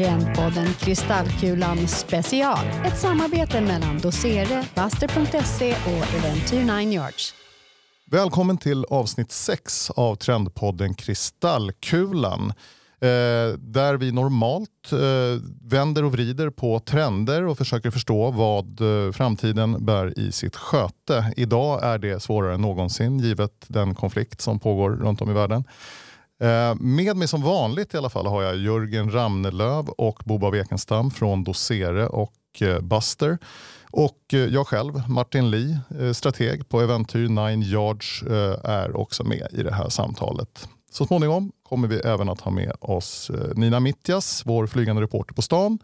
Trendpodden Kristallkulan special. Ett samarbete mellan Dosere, Buster.se och Eventyr 9 Yards. Välkommen till avsnitt 6 av Trendpodden Kristallkulan. Eh, där vi normalt eh, vänder och vrider på trender och försöker förstå vad eh, framtiden bär i sitt sköte. Idag är det svårare än någonsin givet den konflikt som pågår runt om i världen. Eh, med mig som vanligt i alla fall har jag Jörgen Ramnelöv och Boba Wekenstam från Dosere och eh, Buster. Och eh, jag själv, Martin Lee, strateg på Eventyr 9 Yards, är också med i det här samtalet. Så småningom kommer vi även att ha med oss Nina Mittjas, vår flygande reporter på stan.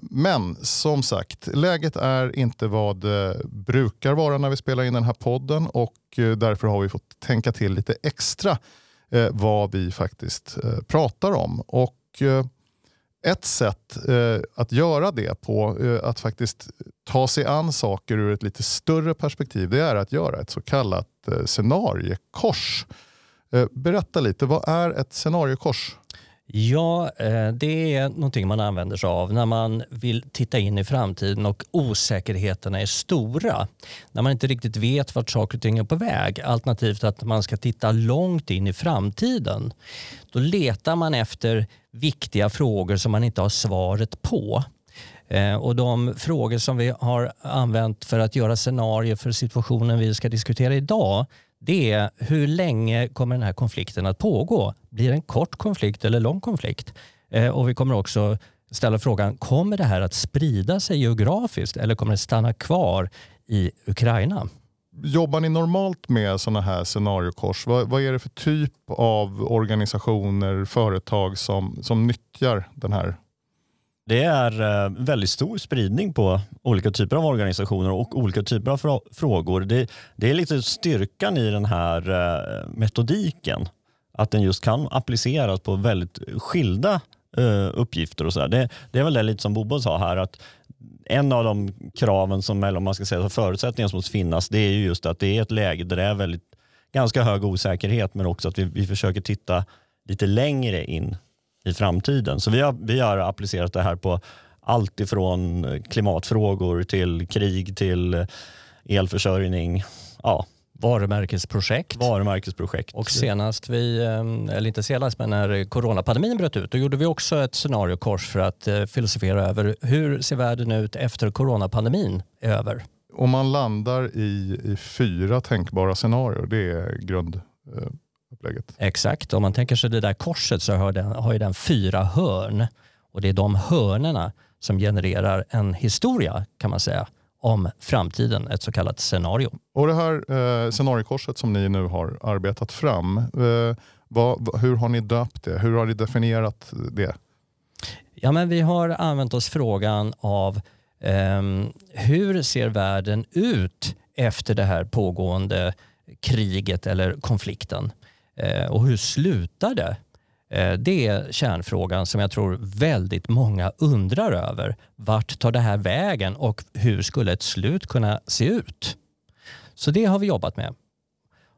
Men som sagt, läget är inte vad det brukar vara när vi spelar in den här podden och därför har vi fått tänka till lite extra eh, vad vi faktiskt eh, pratar om. Och eh, Ett sätt eh, att göra det på, eh, att faktiskt ta sig an saker ur ett lite större perspektiv, det är att göra ett så kallat eh, scenariekors. Eh, berätta lite, vad är ett scenariekors? Ja, eh, det är någonting man använder sig av när man vill titta in i framtiden och osäkerheterna är stora. När man inte riktigt vet vart saker och ting är på väg, alternativt att man ska titta långt in i framtiden. Då letar man efter viktiga frågor som man inte har svaret på. Eh, och de frågor som vi har använt för att göra scenarier för situationen vi ska diskutera idag det är hur länge kommer den här konflikten att pågå? Blir det en kort konflikt eller lång konflikt? Eh, och vi kommer också ställa frågan, kommer det här att sprida sig geografiskt eller kommer det stanna kvar i Ukraina? Jobbar ni normalt med sådana här scenariokors? Vad, vad, är det för typ av organisationer, företag som, som nyttjar den här det är eh, väldigt stor spridning på olika typer av organisationer och olika typer av frågor. Det, det är lite styrkan i den här eh, metodiken. Att den just kan appliceras på väldigt skilda eh, uppgifter. och så det, det, är väl det lite som Bobo sa här. att En av de kraven som, eller man ska säga förutsättningar som måste finnas, det är just att det är ett läge där det är väldigt, ganska hög osäkerhet men också att vi, vi försöker titta lite längre in i framtiden. Så vi har, vi har applicerat det här på allt ifrån klimatfrågor till krig till elförsörjning. Ja. Varumärkesprojekt. Varumärkesprojekt. Och senast vi, ehm, eller inte senast, men när coronapandemin bröt ut, då gjorde vi också ett scenariokors för att eh, filosofera över hur ser världen ut efter coronapandemin är över. Om man landar i, i fyra tänkbara scenarier, det är grund eh, upplägget. Exakt, om man tänker sig det där korset så har den, har den fyra hörn och det är de hörnerna som genererar en historia kan man säga om framtiden, ett så kallat scenario. Och det här eh, scenariokorset som ni nu har arbetat fram, eh, vad, hur har ni döpt det? Hur har ni definierat det? Ja, men vi har använt oss frågan av eh, hur ser världen ut efter det här pågående kriget eller konflikten? Eh, och hur slutar det? Eh, det är kärnfrågan som jag tror väldigt många undrar över. Vart tar det här vägen och hur skulle ett slut kunna se ut? Så det har vi jobbat med.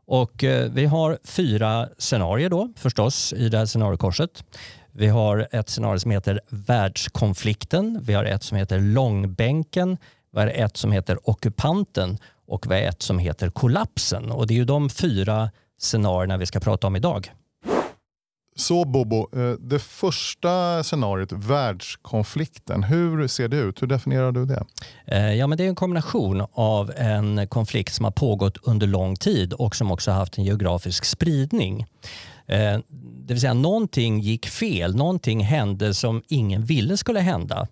Och eh, vi har fyra scenarier då förstås i det här scenariokorset. Vi har ett scenario som heter världskonflikten. Vi har ett som heter långbänken. Vi har ett som heter ockupanten och vi har ett som heter kollapsen. Och det är ju de fyra scenarierna vi ska prata om idag. Så Bobo, eh, det första scenariot, världskonflikten, hur ser det ut? Hur definierar du det? Eh, ja, men det är en kombination av en konflikt som har pågått under lång tid och som också haft en geografisk spridning. Eh, det vill säga någonting gick fel, någonting hände som ingen ville skulle hända.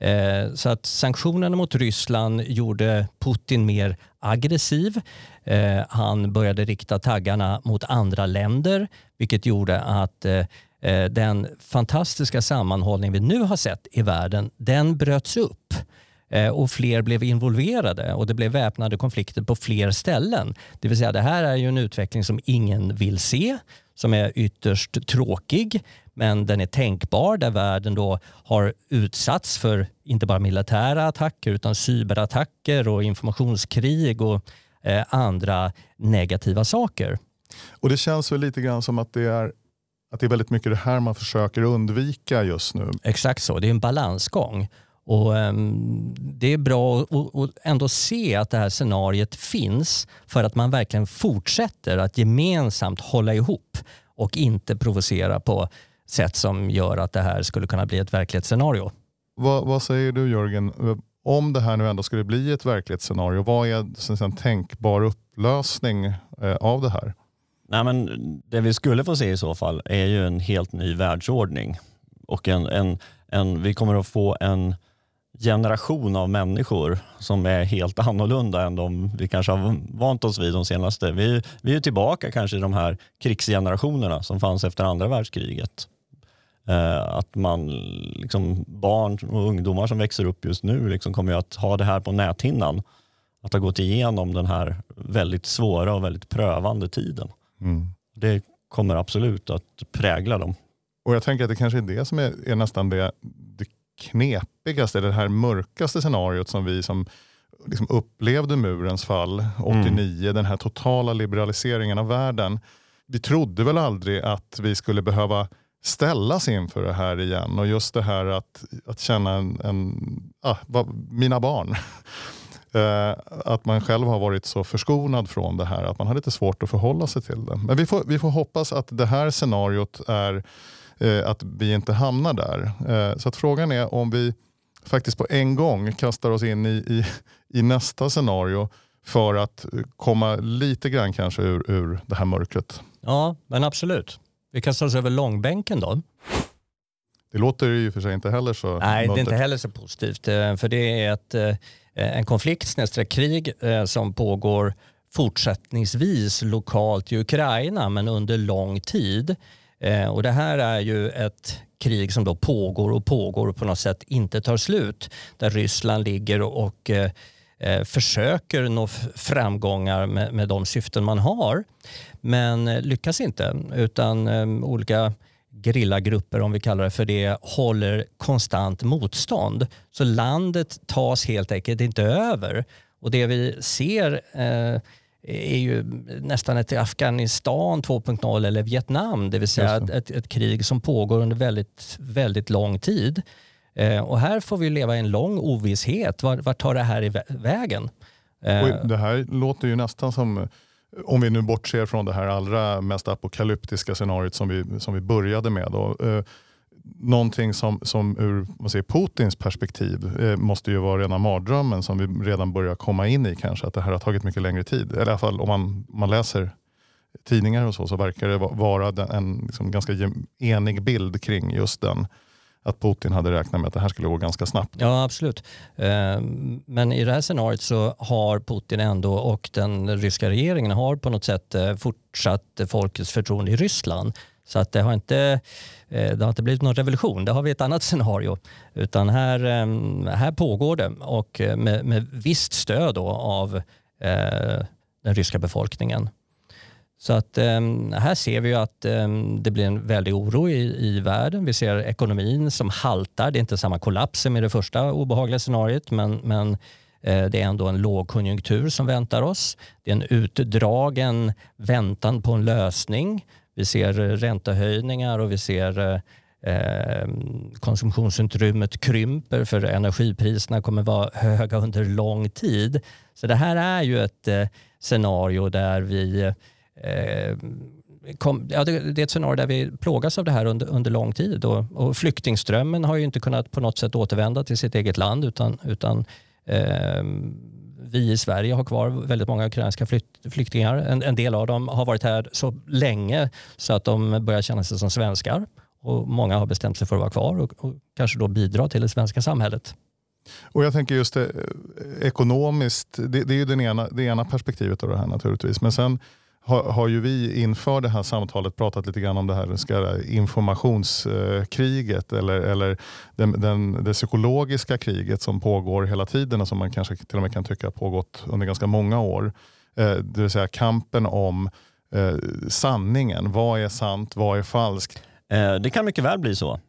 Eh, så att sanktionerna mot Ryssland gjorde Putin mer aggressiv. Eh, han började rikta taggarna mot andra länder vilket gjorde att eh, eh den fantastiska sammanhållning vi nu har sett i världen, den bröts upp eh, och fler blev involverade och det blev väpnade konflikter på fler ställen. Det vill säga det här är ju en utveckling som ingen vill se, som är ytterst tråkig men den är tänkbar där världen då har utsatts för inte bara militära attacker utan cyberattacker och informationskrig och eh, andra negativa saker. Och Det känns väl lite grann som att det är att det är väldigt mycket det här man försöker undvika just nu. Exakt så, det är en balansgång. Och, um, det är bra att ändå se att det här scenariet finns för att man verkligen fortsätter att gemensamt hålla ihop och inte provocera på sätt som gör att det här skulle kunna bli ett verklighetsscenario. Vad, vad säger du Jörgen? Om det här nu ändå skulle bli ett verklighetsscenario, vad är en tänkbar upplösning eh, av det här? Nej, men det vi skulle få se i så fall är ju en helt ny världsordning. Och en, en, en, vi kommer att få en generation av människor som är helt annorlunda än de vi kanske har vant oss vid de senaste. Vi, vi är tillbaka kanske i de här krigsgenerationerna som fanns efter andra världskriget. Eh, att man, liksom, barn och ungdomar som växer upp just nu liksom kommer att ha det här på näthinnan. Att ha gått igenom den här väldigt svåra och väldigt prövande tiden. Mm. Det kommer absolut att prägla dem. Och Jag tänker att det kanske är det som är, är nästan det, det knepigaste, det här mörkaste scenariot som vi som liksom upplevde murens fall 89, mm. den här totala liberaliseringen av världen. Vi trodde väl aldrig att vi skulle behöva ställas inför det här igen och just det här att, att känna en, en ah, mina barn. Eh, att man själv har varit så förskonad från det här att man har lite svårt att förhålla sig till det. Men vi får, vi får hoppas att det här scenariot är eh, att vi inte hamnar där. Eh, så att frågan är om vi faktiskt på en gång kastar oss in i, i, i nästa scenario för att komma lite grann kanske ur, ur det här mörkret. Ja, men absolut. Vi kastar oss över långbänken då. Det låter ju för sig inte heller så... Nej, det är inte heller så positivt. För det är ett Eh, en konflikt, snedstreck krig, eh, som pågår fortsättningsvis lokalt i Ukraina men under lång tid. Eh, och det här är ju ett krig som då pågår och pågår och på något sätt inte tar slut. Där Ryssland ligger och försöker nå framgångar med, med de syften man har men lyckas inte utan olika gerillagrupper, om vi kallar det för det, håller konstant motstånd. Så landet tas helt enkelt inte över. Och det vi ser eh, är ju nästan ett Afghanistan 2.0 eller Vietnam, det vill säga ett, ett, krig som pågår under väldigt, väldigt lång tid. Eh, och här får vi leva i en lång ovisshet. Vart var tar det här i vägen? Eh, det här låter ju nästan som eh, om vi nu bortser från det här allra mest apokalyptiska scenariot som vi, som vi började med. Då, eh, någonting som, som ur man säger, Putins perspektiv eh, måste ju vara rena mardrömmen som vi redan börjar komma in i kanske. Att det här har tagit mycket längre tid. Eller i alla fall om man, man läser tidningar och så, så verkar det vara en liksom, ganska enig bild kring just den att Putin hade räknat med att det här skulle gå ganska snabbt. Ja, absolut. Eh, men i det här scenariot så har Putin ändå och den ryska regeringen har på något sätt eh, fortsatt folkets förtroende i Ryssland. Så att det har inte eh, det har inte blivit någon revolution, det har vi ett annat scenario. Utan här, här pågår det och med, med visst stöd då av den ryska befolkningen. Så att um, här ser vi ju att um, det blir en väldig oro i, i världen. Vi ser ekonomin som haltar. Det är inte samma kollaps som i det första obehagliga scenariot men, men eh, det är ändå en lågkonjunktur som väntar oss. Det är en utdragen väntan på en lösning. Vi ser eh, räntehöjningar och vi ser eh, ehm, konsumtionsutrymmet krymper för energipriserna kommer vara höga under lång tid. Så det här är ju ett eh, scenario där vi Eh, Eh, kom, ja, det, det, är ett scenario där vi plågas av det här under, under lång tid. Och, och flyktingströmmen har ju inte kunnat på något sätt återvända till sitt eget land utan, utan eh, vi i Sverige har kvar väldigt många ukrainska flyktingar. En, en, del av dem har varit här så länge så att de börjar känna sig som svenskar. Och Många har bestämt sig för att vara kvar och, och kanske då bidra till det svenska samhället. Och Jag tänker just det, ekonomiskt, det, det är ju den ena, det ena perspektivet av det här naturligtvis. Men sen har, har ju vi inför det här samtalet pratat lite grann om det här ska informationskriget eller, eller den, den, det psykologiska kriget som pågår hela tiden och som man kanske till och med kan tycka har pågått under ganska många år. Eh, det vill säga kampen om eh, sanningen. Vad är sant? Vad är falskt? Eh, det kan mycket väl bli så.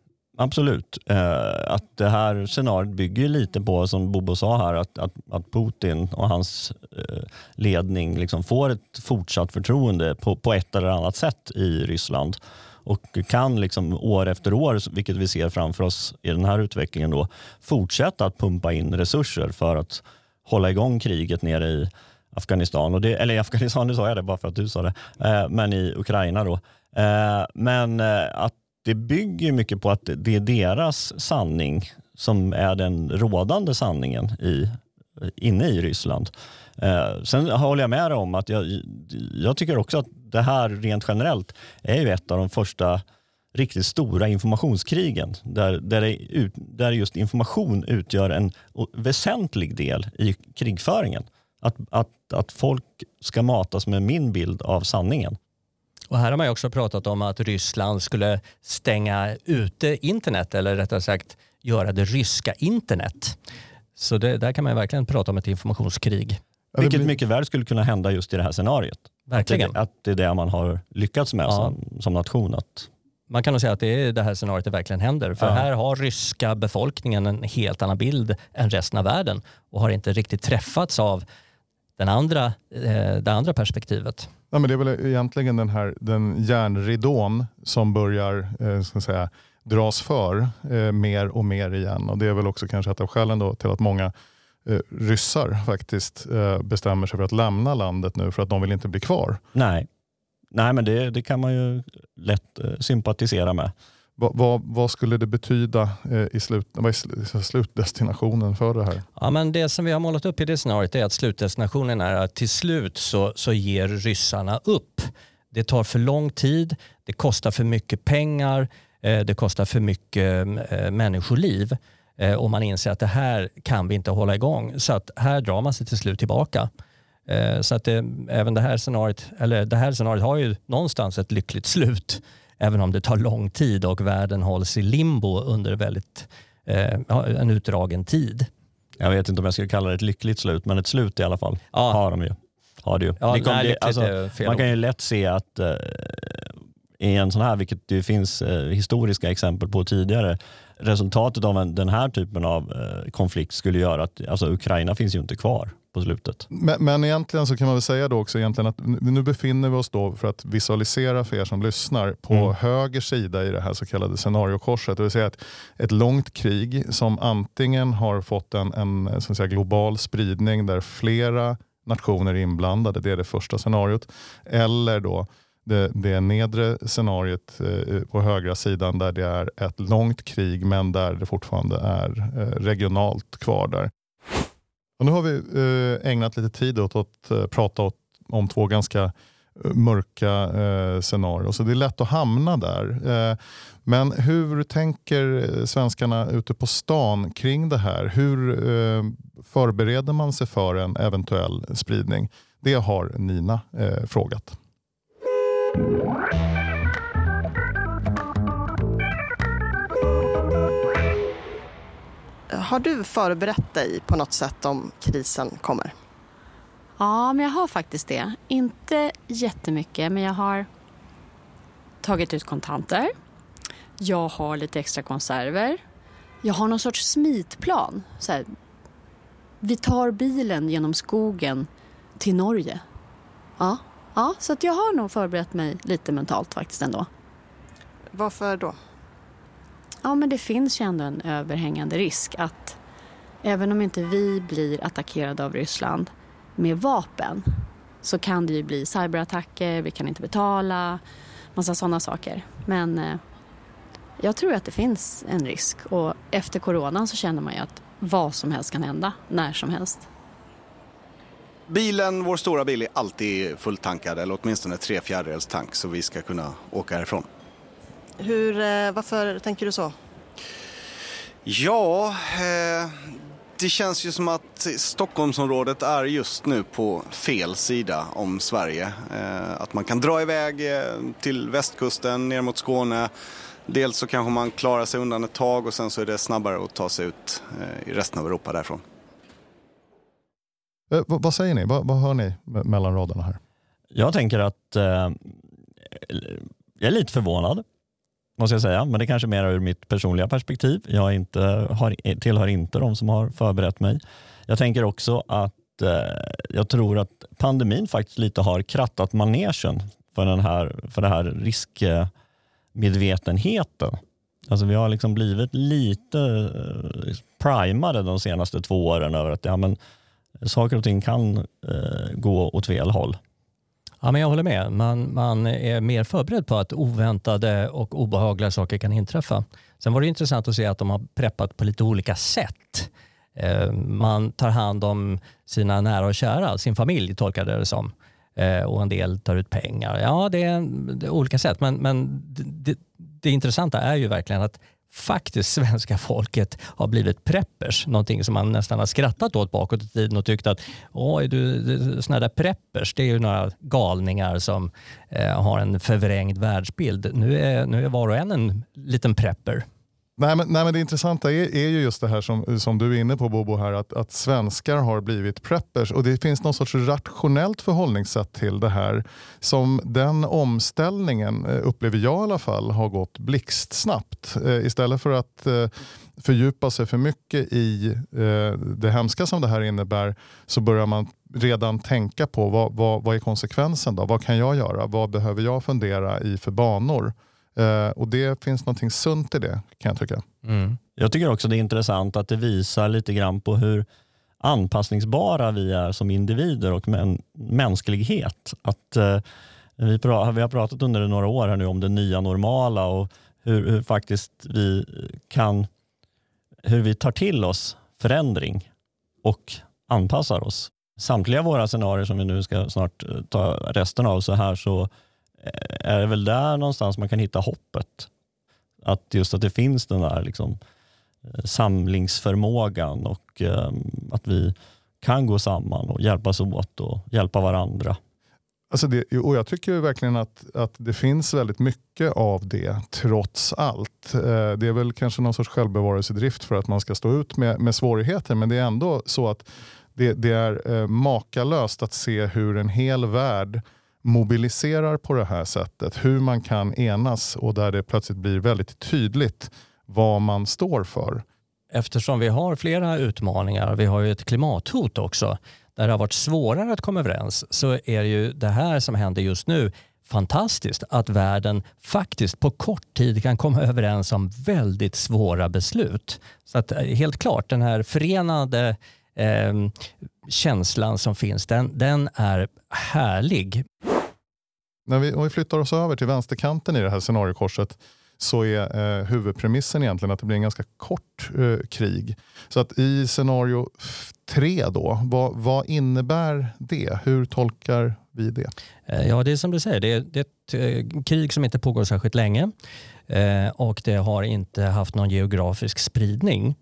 Absolut. Eh, att det här scenariot bygger lite på, som Bobo sa här, att, att, att Putin och hans eh, ledning liksom får ett fortsatt förtroende på, på ett eller annat sätt i Ryssland. och kan liksom år efter år, vilket vi ser framför oss i den här utvecklingen, då, fortsätta att pumpa in resurser för att hålla igång kriget nere i Afghanistan. Och det, eller i Afghanistan, nu sa jag det bara för att du sa det, eh, men i Ukraina. då. Eh, men eh, att det bygger mycket på att det är deras sanning som är den rådande sanningen i, inne i Ryssland. Eh, sen håller jag med dig om att jag, jag tycker också att det här rent generellt är ju ett av de första riktigt stora informationskrigen där, där, det, där just information utgör en väsentlig del i krigföringen. Att, att, att folk ska matas med min bild av sanningen. Och här har man också pratat om att Ryssland skulle stänga ute internet eller rättare sagt göra det ryska internet. Så det, där kan man verkligen prata om ett informationskrig. Vilket mycket väl skulle kunna hända just i det här scenariot. Verkligen. Att det, att det är det man har lyckats med ja. som, som nation. Att... Man kan nog säga att det är det här scenariot det verkligen händer. För ja. här har ryska befolkningen en helt annan bild än resten av världen och har inte riktigt träffats av den andra, eh, det andra perspektivet. Ja, men det är väl egentligen den här den järnridån som börjar eh, ska säga, dras för eh, mer och mer igen. Och Det är väl också kanske ett av skälen då till att många eh, ryssar faktiskt eh, bestämmer sig för att lämna landet nu för att de vill inte bli kvar. Nej, Nej men det, det kan man ju lätt sympatisera med. Vad, vad, vad, skulle det betyda eh, i slut, vad är slutdestinationen för det här? Ja, men det som vi har målat upp i det scenariot är att slutdestinationen är att till slut så, så ger ryssarna upp. Det tar för lång tid, det kostar för mycket pengar, eh, det kostar för mycket eh, människoliv och man inser att det här kan vi inte hålla igång. Så att här drar man sig till slut tillbaka. Så att det, även det här scenariot, eller det här scenariot har ju någonstans ett lyckligt slut även om det tar lång tid och världen hålls i limbo under väldigt, eh, en utdragen tid. Jag vet inte om jag skulle kalla det ett lyckligt slut, men ett slut i alla fall ja. har de ju. Har det ju. Ja, det kom, nej, alltså, man kan ju lätt se att eh, i en sån här, vilket det finns eh, historiska exempel på tidigare, resultatet av en, den här typen av eh, konflikt skulle göra att alltså, Ukraina finns ju inte kvar på slutet. Men, men egentligen så kan man väl säga då också egentligen att nu befinner vi oss då, för att visualisera för er som lyssnar, på mm. höger sida i det här så kallade scenariokorset. Det vill säga ett, ett långt krig som antingen har fått en, en så säga, global spridning där flera nationer är inblandade, det är det första scenariot. Eller då det, det nedre scenariot eh, på högra sidan där det är ett långt krig men där det fortfarande är eh, regionalt kvar där. Och nu har vi eh, ägnat lite tid åt att eh, prata om två ganska eh, mörka scenarier. Så det är lätt att hamna där. Men hur tänker svenskarna ute på stan kring det här? Hur förbereder man sig för en eventuell spridning? Det har Nina frågat. Har du förberett dig på något sätt om krisen kommer? Ja, men jag har faktiskt det. Inte jättemycket, men jag har tagit ut kontanter. Jag har lite extra konserver. Jag har någon sorts smitplan. Så här, vi tar bilen genom skogen till Norge. Ja, ja så att jag har nog förberett mig lite mentalt faktiskt ändå. Varför då? Ja, men det finns ju ändå en överhängande risk att även om inte vi blir attackerade av Ryssland med vapen så kan det ju bli cyberattacker, vi kan inte betala, massa sådana saker. Men eh, jag tror att det finns en risk och efter coronan så känner man ju att vad som helst kan hända, när som helst. Bilen, vår stora bil, är alltid fulltankad eller åtminstone tre fjärdedels tank så vi ska kunna åka härifrån. Hur, eh, varför tänker du så? Ja, eh, det känns ju som att Stockholmsområdet är just nu på fel sida om Sverige. Eh, att man kan dra iväg till västkusten ner mot Skåne. Dels så kanske man klarar sig undan ett tag och sen så är det snabbare att ta sig ut i resten av Europa därifrån. Eh, vad säger ni? Vad, vad hör ni mellan raderna här? Jag tänker att eh, jag är lite förvånad måste jag säga, men det är kanske mer ur mitt personliga perspektiv. Jag inte, har, tillhör inte de som har förberett mig. Jag tänker också att eh, jag tror att pandemin faktiskt lite har krattat manegen för, den här, för det här riskmedvetenheten. Alltså vi har liksom blivit lite eh, primade de senaste två åren över att ja, men, saker och ting kan eh, gå åt fel håll. Ja, men jag håller med. Man, man är mer förberedd på att oväntade och obehagliga saker kan inträffa. Sen var det intressant att se att de har preppat på lite olika sätt. Eh, man tar hand om sina nära och kära, sin familj tolkade det som. Eh, och en del tar ut pengar. Ja, det är, det är olika sätt. Men, men det, det intressanta är ju verkligen att faktiskt svenska folket har blivit preppers. Någonting som man nästan har skrattat åt bakåt i tiden och tyckt att oj, du, såna där preppers, det är ju några galningar som eh, har en förvrängd världsbild. Nu är, nu är var och en en liten prepper. Nej men, nej men det intressanta är, är ju just det här som, som du är inne på Bobo, här, att, att svenskar har blivit preppers och det finns någon sorts rationellt förhållningssätt till det här. Som den omställningen, eh, upplever jag i alla fall, har gått blixtsnabbt. Eh, istället för att eh, fördjupa sig för mycket i eh, det hemska som det här innebär så börjar man redan tänka på vad, vad, vad är konsekvensen då? Vad kan jag göra? Vad behöver jag fundera i för banor? Uh, och det finns någonting sunt i det kan jag tycka. Mm. Jag tycker också det är intressant att det visar lite grann på hur anpassningsbara vi är som individer och män, mänsklighet. Att, uh, vi, vi har pratat under några år här nu om det nya normala och hur, hur, faktiskt vi kan hur vi tar till oss förändring och anpassar oss. Samtliga våra scenarier som vi nu ska snart eh, ta resten av så här så Eh, är det väl där någonstans man kan hitta hoppet. Att just att det finns den där liksom, eh, samlingsförmågan och ehm, att vi kan gå samman och hjälpas åt och hjälpa varandra. Alltså det, och jag tycker verkligen att, att det finns väldigt mycket av det trots allt. Eh, det är väl kanske någon sorts självbevarelsedrift för att man ska stå ut med, med svårigheter men det är ändå så att det, det är makalöst att se hur en hel värld mobiliserar på det här sättet. Hur man kan enas och där det plötsligt blir väldigt tydligt vad man står för. Eftersom vi har flera utmaningar, vi har ju ett klimathot också, där det har varit svårare att komma överens, så är ju det här som händer just nu fantastiskt att världen faktiskt på kort tid kan komma överens om väldigt svåra beslut. Så att eh, helt klart, den här förenade eh, känslan som finns, den, den är härlig. När vi, om vi flyttar oss över till vänsterkanten i det här scenariokorset så är eh, huvudpremissen egentligen att det blir en ganska kort eh, krig. Så att i scenario tre då, vad, vad, innebär det? Hur tolkar vi det? Eh, ja, det är som du säger, det är, det är ett eh, krig som inte pågår särskilt länge eh, och det har inte haft någon geografisk spridning.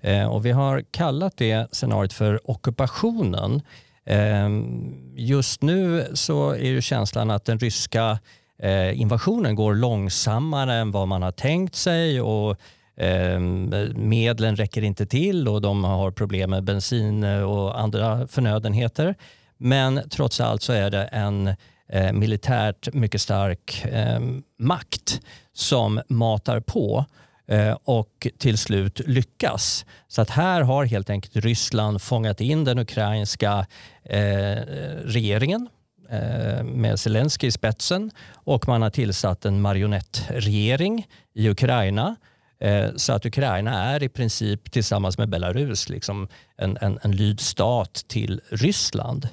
Eh, och vi har kallat det scenariot för ockupationen. Ehm, just nu så är ju känslan att den ryska eh, invasionen går långsammare än vad man har tänkt sig och ehm, medlen räcker inte till och de har problem med bensin eh, och andra förnödenheter. Men trots allt så är det en eh, militärt mycket stark ehm, makt som matar på Eh, och till slut lyckas. Så att här har helt enkelt Ryssland fångat in den ukrainska eh, regeringen eh, med Zelensky i spetsen och man har tillsatt en marionettregering i Ukraina eh, så att Ukraina är i princip tillsammans med Belarus liksom en, en, en lydstat till Ryssland.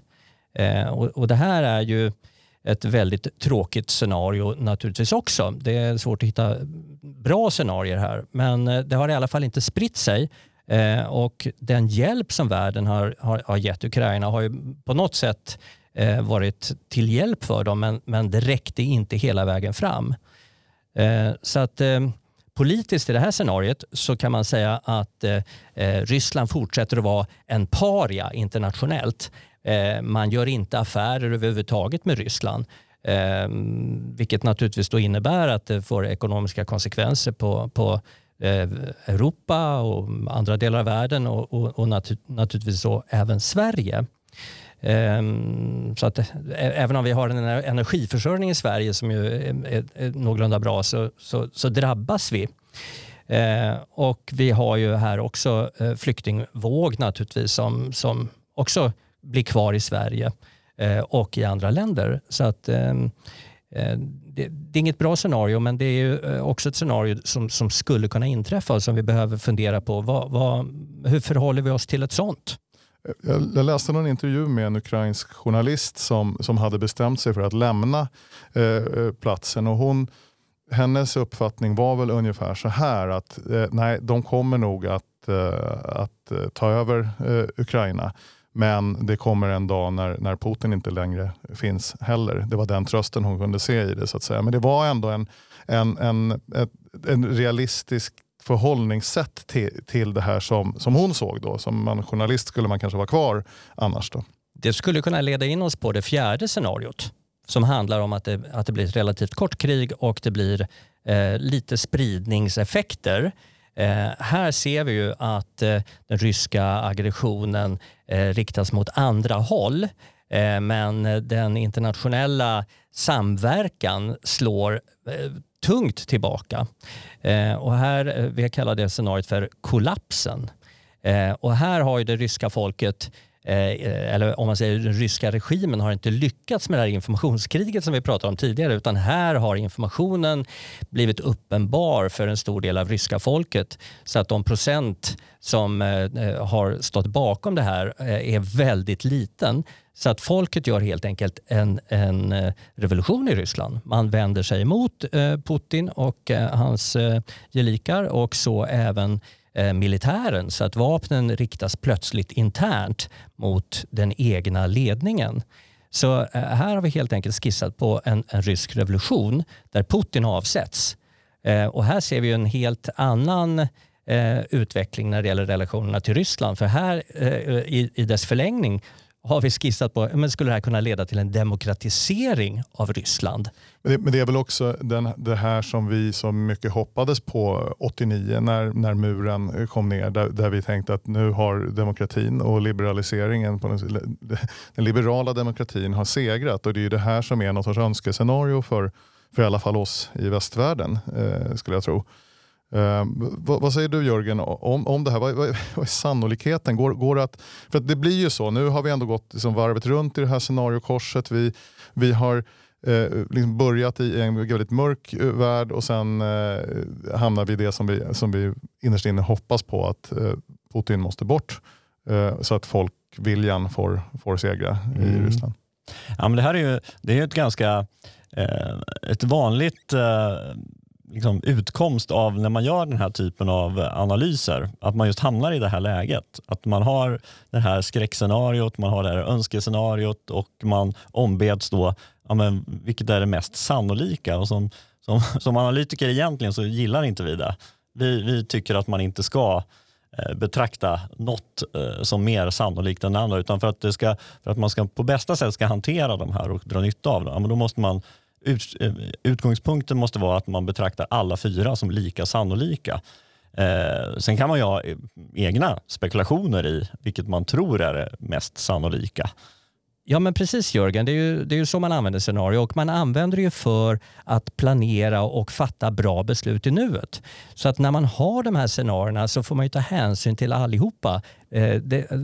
Eh, och, och det här är ju ett väldigt tråkigt scenario naturligtvis också. Det är svårt att hitta bra scenarier här, men eh, det har i alla fall inte spritt sig. Eh, och den hjälp som världen har, har, har gett Ukraina har ju på något sätt eh, varit till hjälp för dem, men, men det räckte inte hela vägen fram. Eh, så att eh, politiskt i det här scenariet så kan man säga att Ryssland fortsätter att vara en paria internationellt. Eh, man gör inte affärer överhuvudtaget med Ryssland. Eh, vilket naturligtvis då innebär att det får ekonomiska konsekvenser på, på eh, Europa och andra delar av världen och, och, och natur, naturligtvis så även Sverige. Ehm, så att även om vi har en energiförsörjning i Sverige som ju är, är, är någorlunda bra så, så, så drabbas vi. Eh, och vi har ju här också eh, flyktingvåg naturligtvis som, som också blir kvar i Sverige eh, och i andra länder. Så att ehm, Eh, det, det, är inget bra scenario men det är eh, också ett scenario som, som skulle kunna inträffa och som vi behöver fundera på. Vad, vad, hur förhåller vi oss till ett sånt? Jag, läste någon intervju med en ukrainsk journalist som, som hade bestämt sig för att lämna eh, eh, platsen. Och hon, hennes uppfattning var väl ungefär så här att eh, nej, de kommer nog att, eh, att eh, ta över Ukraina. Men det kommer en dag när, när Putin inte längre finns heller. Det var den trösten hon kunde se i det. så att säga. Men det var ändå en, en, en, ett, en realistisk förhållningssätt till, till det här som, som hon såg. Då. Som man, journalist skulle man kanske vara kvar annars. Då. Det skulle kunna leda in oss på det fjärde scenariot som handlar om att det, att det blir ett relativt kort krig och det blir eh, lite spridningseffekter Eh, här ser vi ju att eh, den ryska aggressionen eh, riktas mot andra håll. Eh, men den internationella samverkan slår eh, tungt tillbaka. Eh, och här, eh, vi kallar det scenariot för kollapsen. Eh, och här har ju det ryska folket Eh, Eh, eller om man säger den ryska regimen har inte lyckats med det här informationskriget som vi pratade om tidigare utan här har informationen blivit uppenbar för en stor del av ryska folket så att de procent som eh, eh, har stått bakom det här är väldigt liten. Så att folket gör helt enkelt en, en revolution i Ryssland. Man vänder sig emot Putin och hans gelikar och så även Eh, militären så att vapnen riktas plötsligt internt mot den egna ledningen. Så eh, här har vi helt enkelt skissat på en, en rysk revolution där Putin avsätts. Eh, och här ser vi en helt annan eh, utveckling när det gäller relationerna till Ryssland. För här i, i dess förlängning har vi skissat på, men skulle det här kunna leda till en demokratisering av Ryssland? Men det, men det är väl också den, det här som vi så mycket hoppades på 89 när, när muren kom ner, där, där vi tänkte att nu har demokratin och liberaliseringen, på den, den liberala demokratin har segrat och det är det här som är något sorts önskescenario för, för i alla fall oss i västvärlden, eh, skulle jag tro. Uh, vad, vad, säger du Jörgen om, om det här? Vad, vad, vad är sannolikheten? Går, går att, för att det blir ju så, nu har vi ändå gått liksom varvet runt i det här scenariokorset. Vi, vi har eh, liksom börjat i en väldigt mörk eh, värld och sen eh, hamnar vi i det som vi, som vi innerst inne hoppas på att eh, Putin måste bort. Eh, så att folkviljan får, får segra mm. i Ryssland. Ja, men det här är ju det är ett ganska eh, ett vanligt liksom, utkomst av när man gör den här typen av analyser. Att man just hamnar i det här läget. Att man har det här skräckscenariot, man har det här önskescenariot och man ombeds då, ja, men, vilket är det mest sannolika? Och som, som, som analytiker egentligen så gillar inte vi det. Vi, vi tycker att man inte ska eh, betrakta något eh, som mer sannolikt än andra utan för att, det ska, för att man ska på bästa sätt ska hantera de här och dra nytta av dem, då måste man ut, eh, utgångspunkten måste vara att man betraktar alla fyra som lika sannolika. Eh, sen kan man ju ha eh, egna spekulationer i vilket man tror är det mest sannolika. Ja men precis Jörgen, det är, ju, det är ju så man använder scenario och man använder det ju för att planera och fatta bra beslut i nuet. Så att när man har de här scenarierna så får man ju ta hänsyn till allihopa. Eh, det, eh,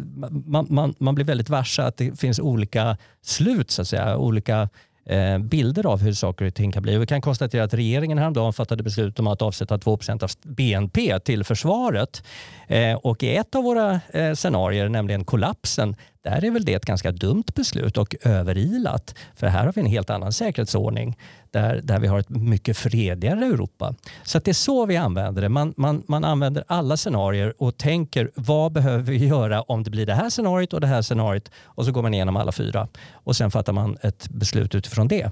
man, man, man blir väldigt varse att det finns olika slut så att säga, olika Eh, Eh, bilder av hur saker och ting kan bli. Vi kan konstatera att regeringen häromdagen fattade beslut om att avsätta 2% av BNP till försvaret. Eh, och i ett av våra eh, scenarier, nämligen kollapsen, där är väl det ett ganska dumt beslut och överilat. För här har vi en helt annan säkerhetsordning där, där vi har ett mycket fredligare Europa. Så det är så vi använder det. Man, man, man använder alla scenarier och tänker vad behöver vi göra om det blir det här scenariot och det här scenariot och så går man igenom alla fyra och sen fattar man ett beslut utifrån det.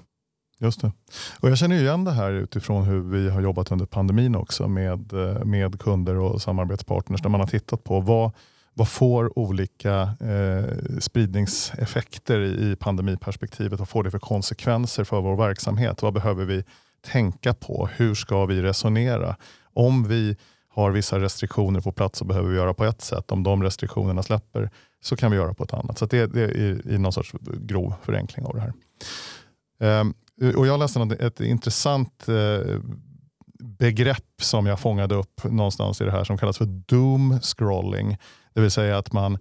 Just det. Och jag känner igen det här utifrån hur vi har jobbat under pandemin också med, eh, med kunder och samarbetspartners där man har tittat på vad, vad får olika eh, spridningseffekter i pandemiperspektivet? Vad får det för konsekvenser för vår verksamhet? Vad behöver vi tänka på? Hur ska vi resonera? Om vi har vissa restriktioner på plats så behöver vi göra på ett sätt. Om de restriktionerna släpper så kan vi göra på ett annat. Så det, det är i, någon sorts grov förenkling av det här. Um, och jag läste något, ett intressant eh, begrepp som jag fångade upp någonstans i det här som kallas för doom scrolling. Det vill säga att man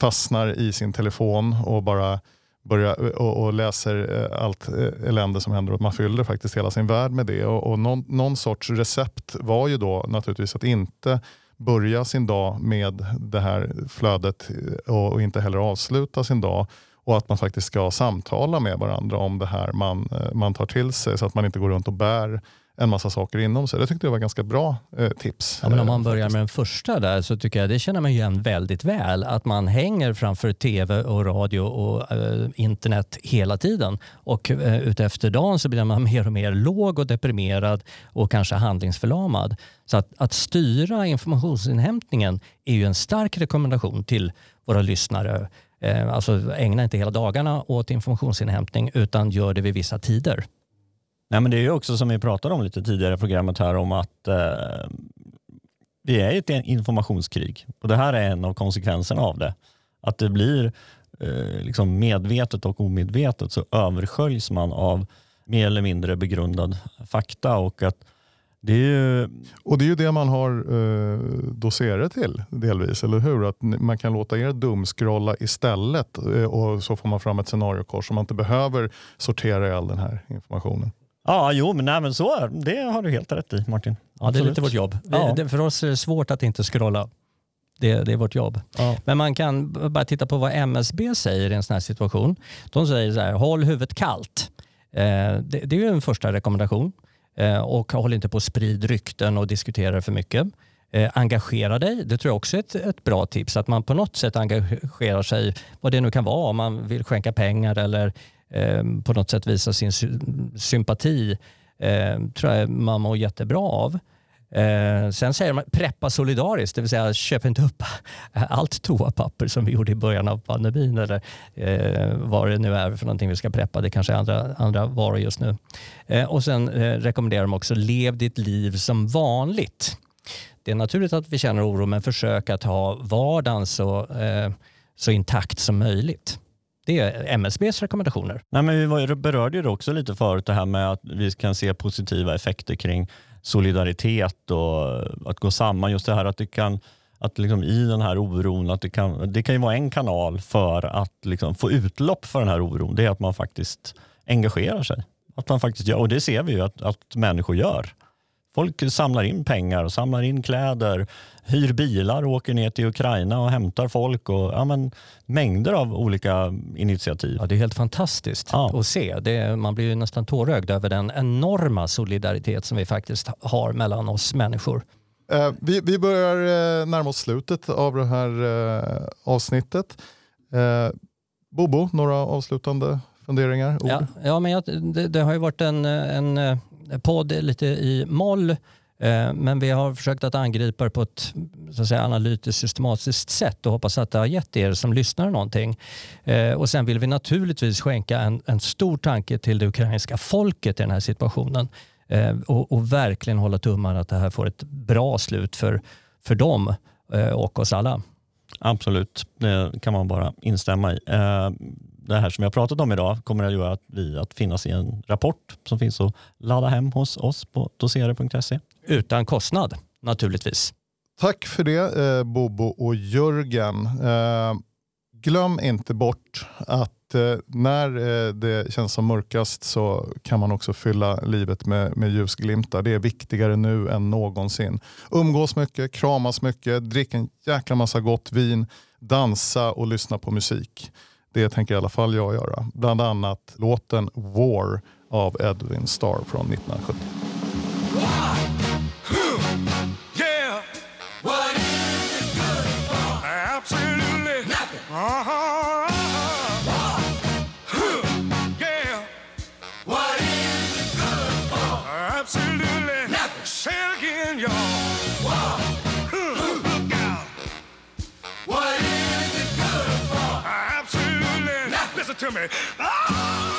fastnar i sin telefon och bara börjar och, och läser eh, allt eh, elände som händer och man fyller faktiskt hela sin värld med det. Och, och någon, någon sorts recept var ju då naturligtvis att inte börja sin dag med det här flödet eh, och, och inte heller avsluta sin dag och att man faktiskt ska samtala med varandra om det här man, man tar till sig så att man inte går runt och bär en massa saker inom sig. Det tyckte jag var ganska bra eh, tips. Ja, men om man börjar med den första där så tycker jag det känner man igen väldigt väl. Att man hänger framför tv och radio och eh, internet hela tiden. Och eh, utefter dagen så blir man mer och mer låg och deprimerad och kanske handlingsförlamad. Så att, att styra informationsinhämtningen är ju en stark rekommendation till våra lyssnare. Eh, alltså ägna inte hela dagarna åt informationsinhämtning utan gör det vid vissa tider. Nej, men det är ju också som vi pratade om lite tidigare i programmet här om att eh, vi är i ett informationskrig och det här är en av konsekvenserna av det. Att det blir eh, liksom medvetet och omedvetet så översköljs man av mer eller mindre begrundad fakta och att det är ju... Och det är ju det man har eh, doserat till delvis, eller hur? Att man kan låta er dumskrolla istället eh, och så får man fram ett scenariokors så man inte behöver sortera i all den här informationen. Ja, jo, men, nej, men så är det. har du helt rätt i Martin. Ja, det är lite vårt jobb. Ja. Det, för oss är det svårt att inte scrolla. Det, det är vårt jobb. Ja. Men man kan bara titta på vad MSB säger i en sån här situation. De säger så här, håll huvudet kallt. Eh, det, det, är ju en första rekommendation. Eh, och håll inte på att sprida rykten och diskutera för mycket. Eh, engagera dig, det tror jag också är ett, ett bra tips. Att man på något sätt engagerar sig, vad det nu kan vara, om man vill skänka pengar eller Eh, på något sätt visa sin sy sympati eh, tror jag man mår jättebra av. Eh, sen säger man preppa solidariskt, det vill säga köp inte upp allt toapapper som vi gjorde i början av pandemin eller eh, vad det nu är för någonting vi ska preppa. Det kanske är andra, andra varor just nu. Eh, och sen eh, rekommenderar de också lev ditt liv som vanligt. Det är naturligt att vi känner oro men försök att ha vardagen så, eh, så intakt som möjligt. Det är MSBs rekommendationer. Nej, men vi berörde ju också lite förut det här med att vi kan se positiva effekter kring solidaritet och att gå samman. Just det här att det kan att liksom i den här oron, att det kan, det kan ju vara en kanal för att liksom få utlopp för den här oron. Det är att man faktiskt engagerar sig. Att man faktiskt gör, och det ser vi ju att, att människor gör. Folk samlar in pengar samlar in kläder, hyr bilar och åker ner till Ukraina och hämtar folk. Och, ja, men, mängder av olika initiativ. Ja, det är helt fantastiskt ja. att se. Det, man blir nästan tårögd över den enorma solidaritet som vi faktiskt har mellan oss människor. Eh, vi, vi börjar eh, närma oss slutet av det här eh, avsnittet. Eh, Bobo, några avslutande funderingar? Ord? Ja, ja men jag, det, det, har ju varit en, en eh, podd lite i moll eh, men vi har försökt att angripa det på ett så att säga, analytiskt systematiskt sätt och hoppas att det har gett er som lyssnar någonting. Eh, och sen vill vi naturligtvis skänka en, en stor tanke till det ukrainska folket i den här situationen eh, och, och verkligen hålla tummarna att det här får ett bra slut för, för dem och oss alla. Absolut, det kan man bara instämma i det här som jag pratat om idag kommer att göra att vi att finnas i en rapport som finns att ladda hem hos oss på dosere.se. Utan kostnad naturligtvis. Tack för det eh, Bobo och Jörgen. Eh, glöm inte bort att eh, när eh, det känns som mörkast så kan man också fylla livet med, med ljusglimtar. Det är viktigare nu än någonsin. Umgås mycket, kramas mycket, drick en jäkla massa gott vin, dansa och lyssna på musik. Det tänker i alla fall jag göra. Bland annat låten War av Edwin Starr från 1970. to me. Ah!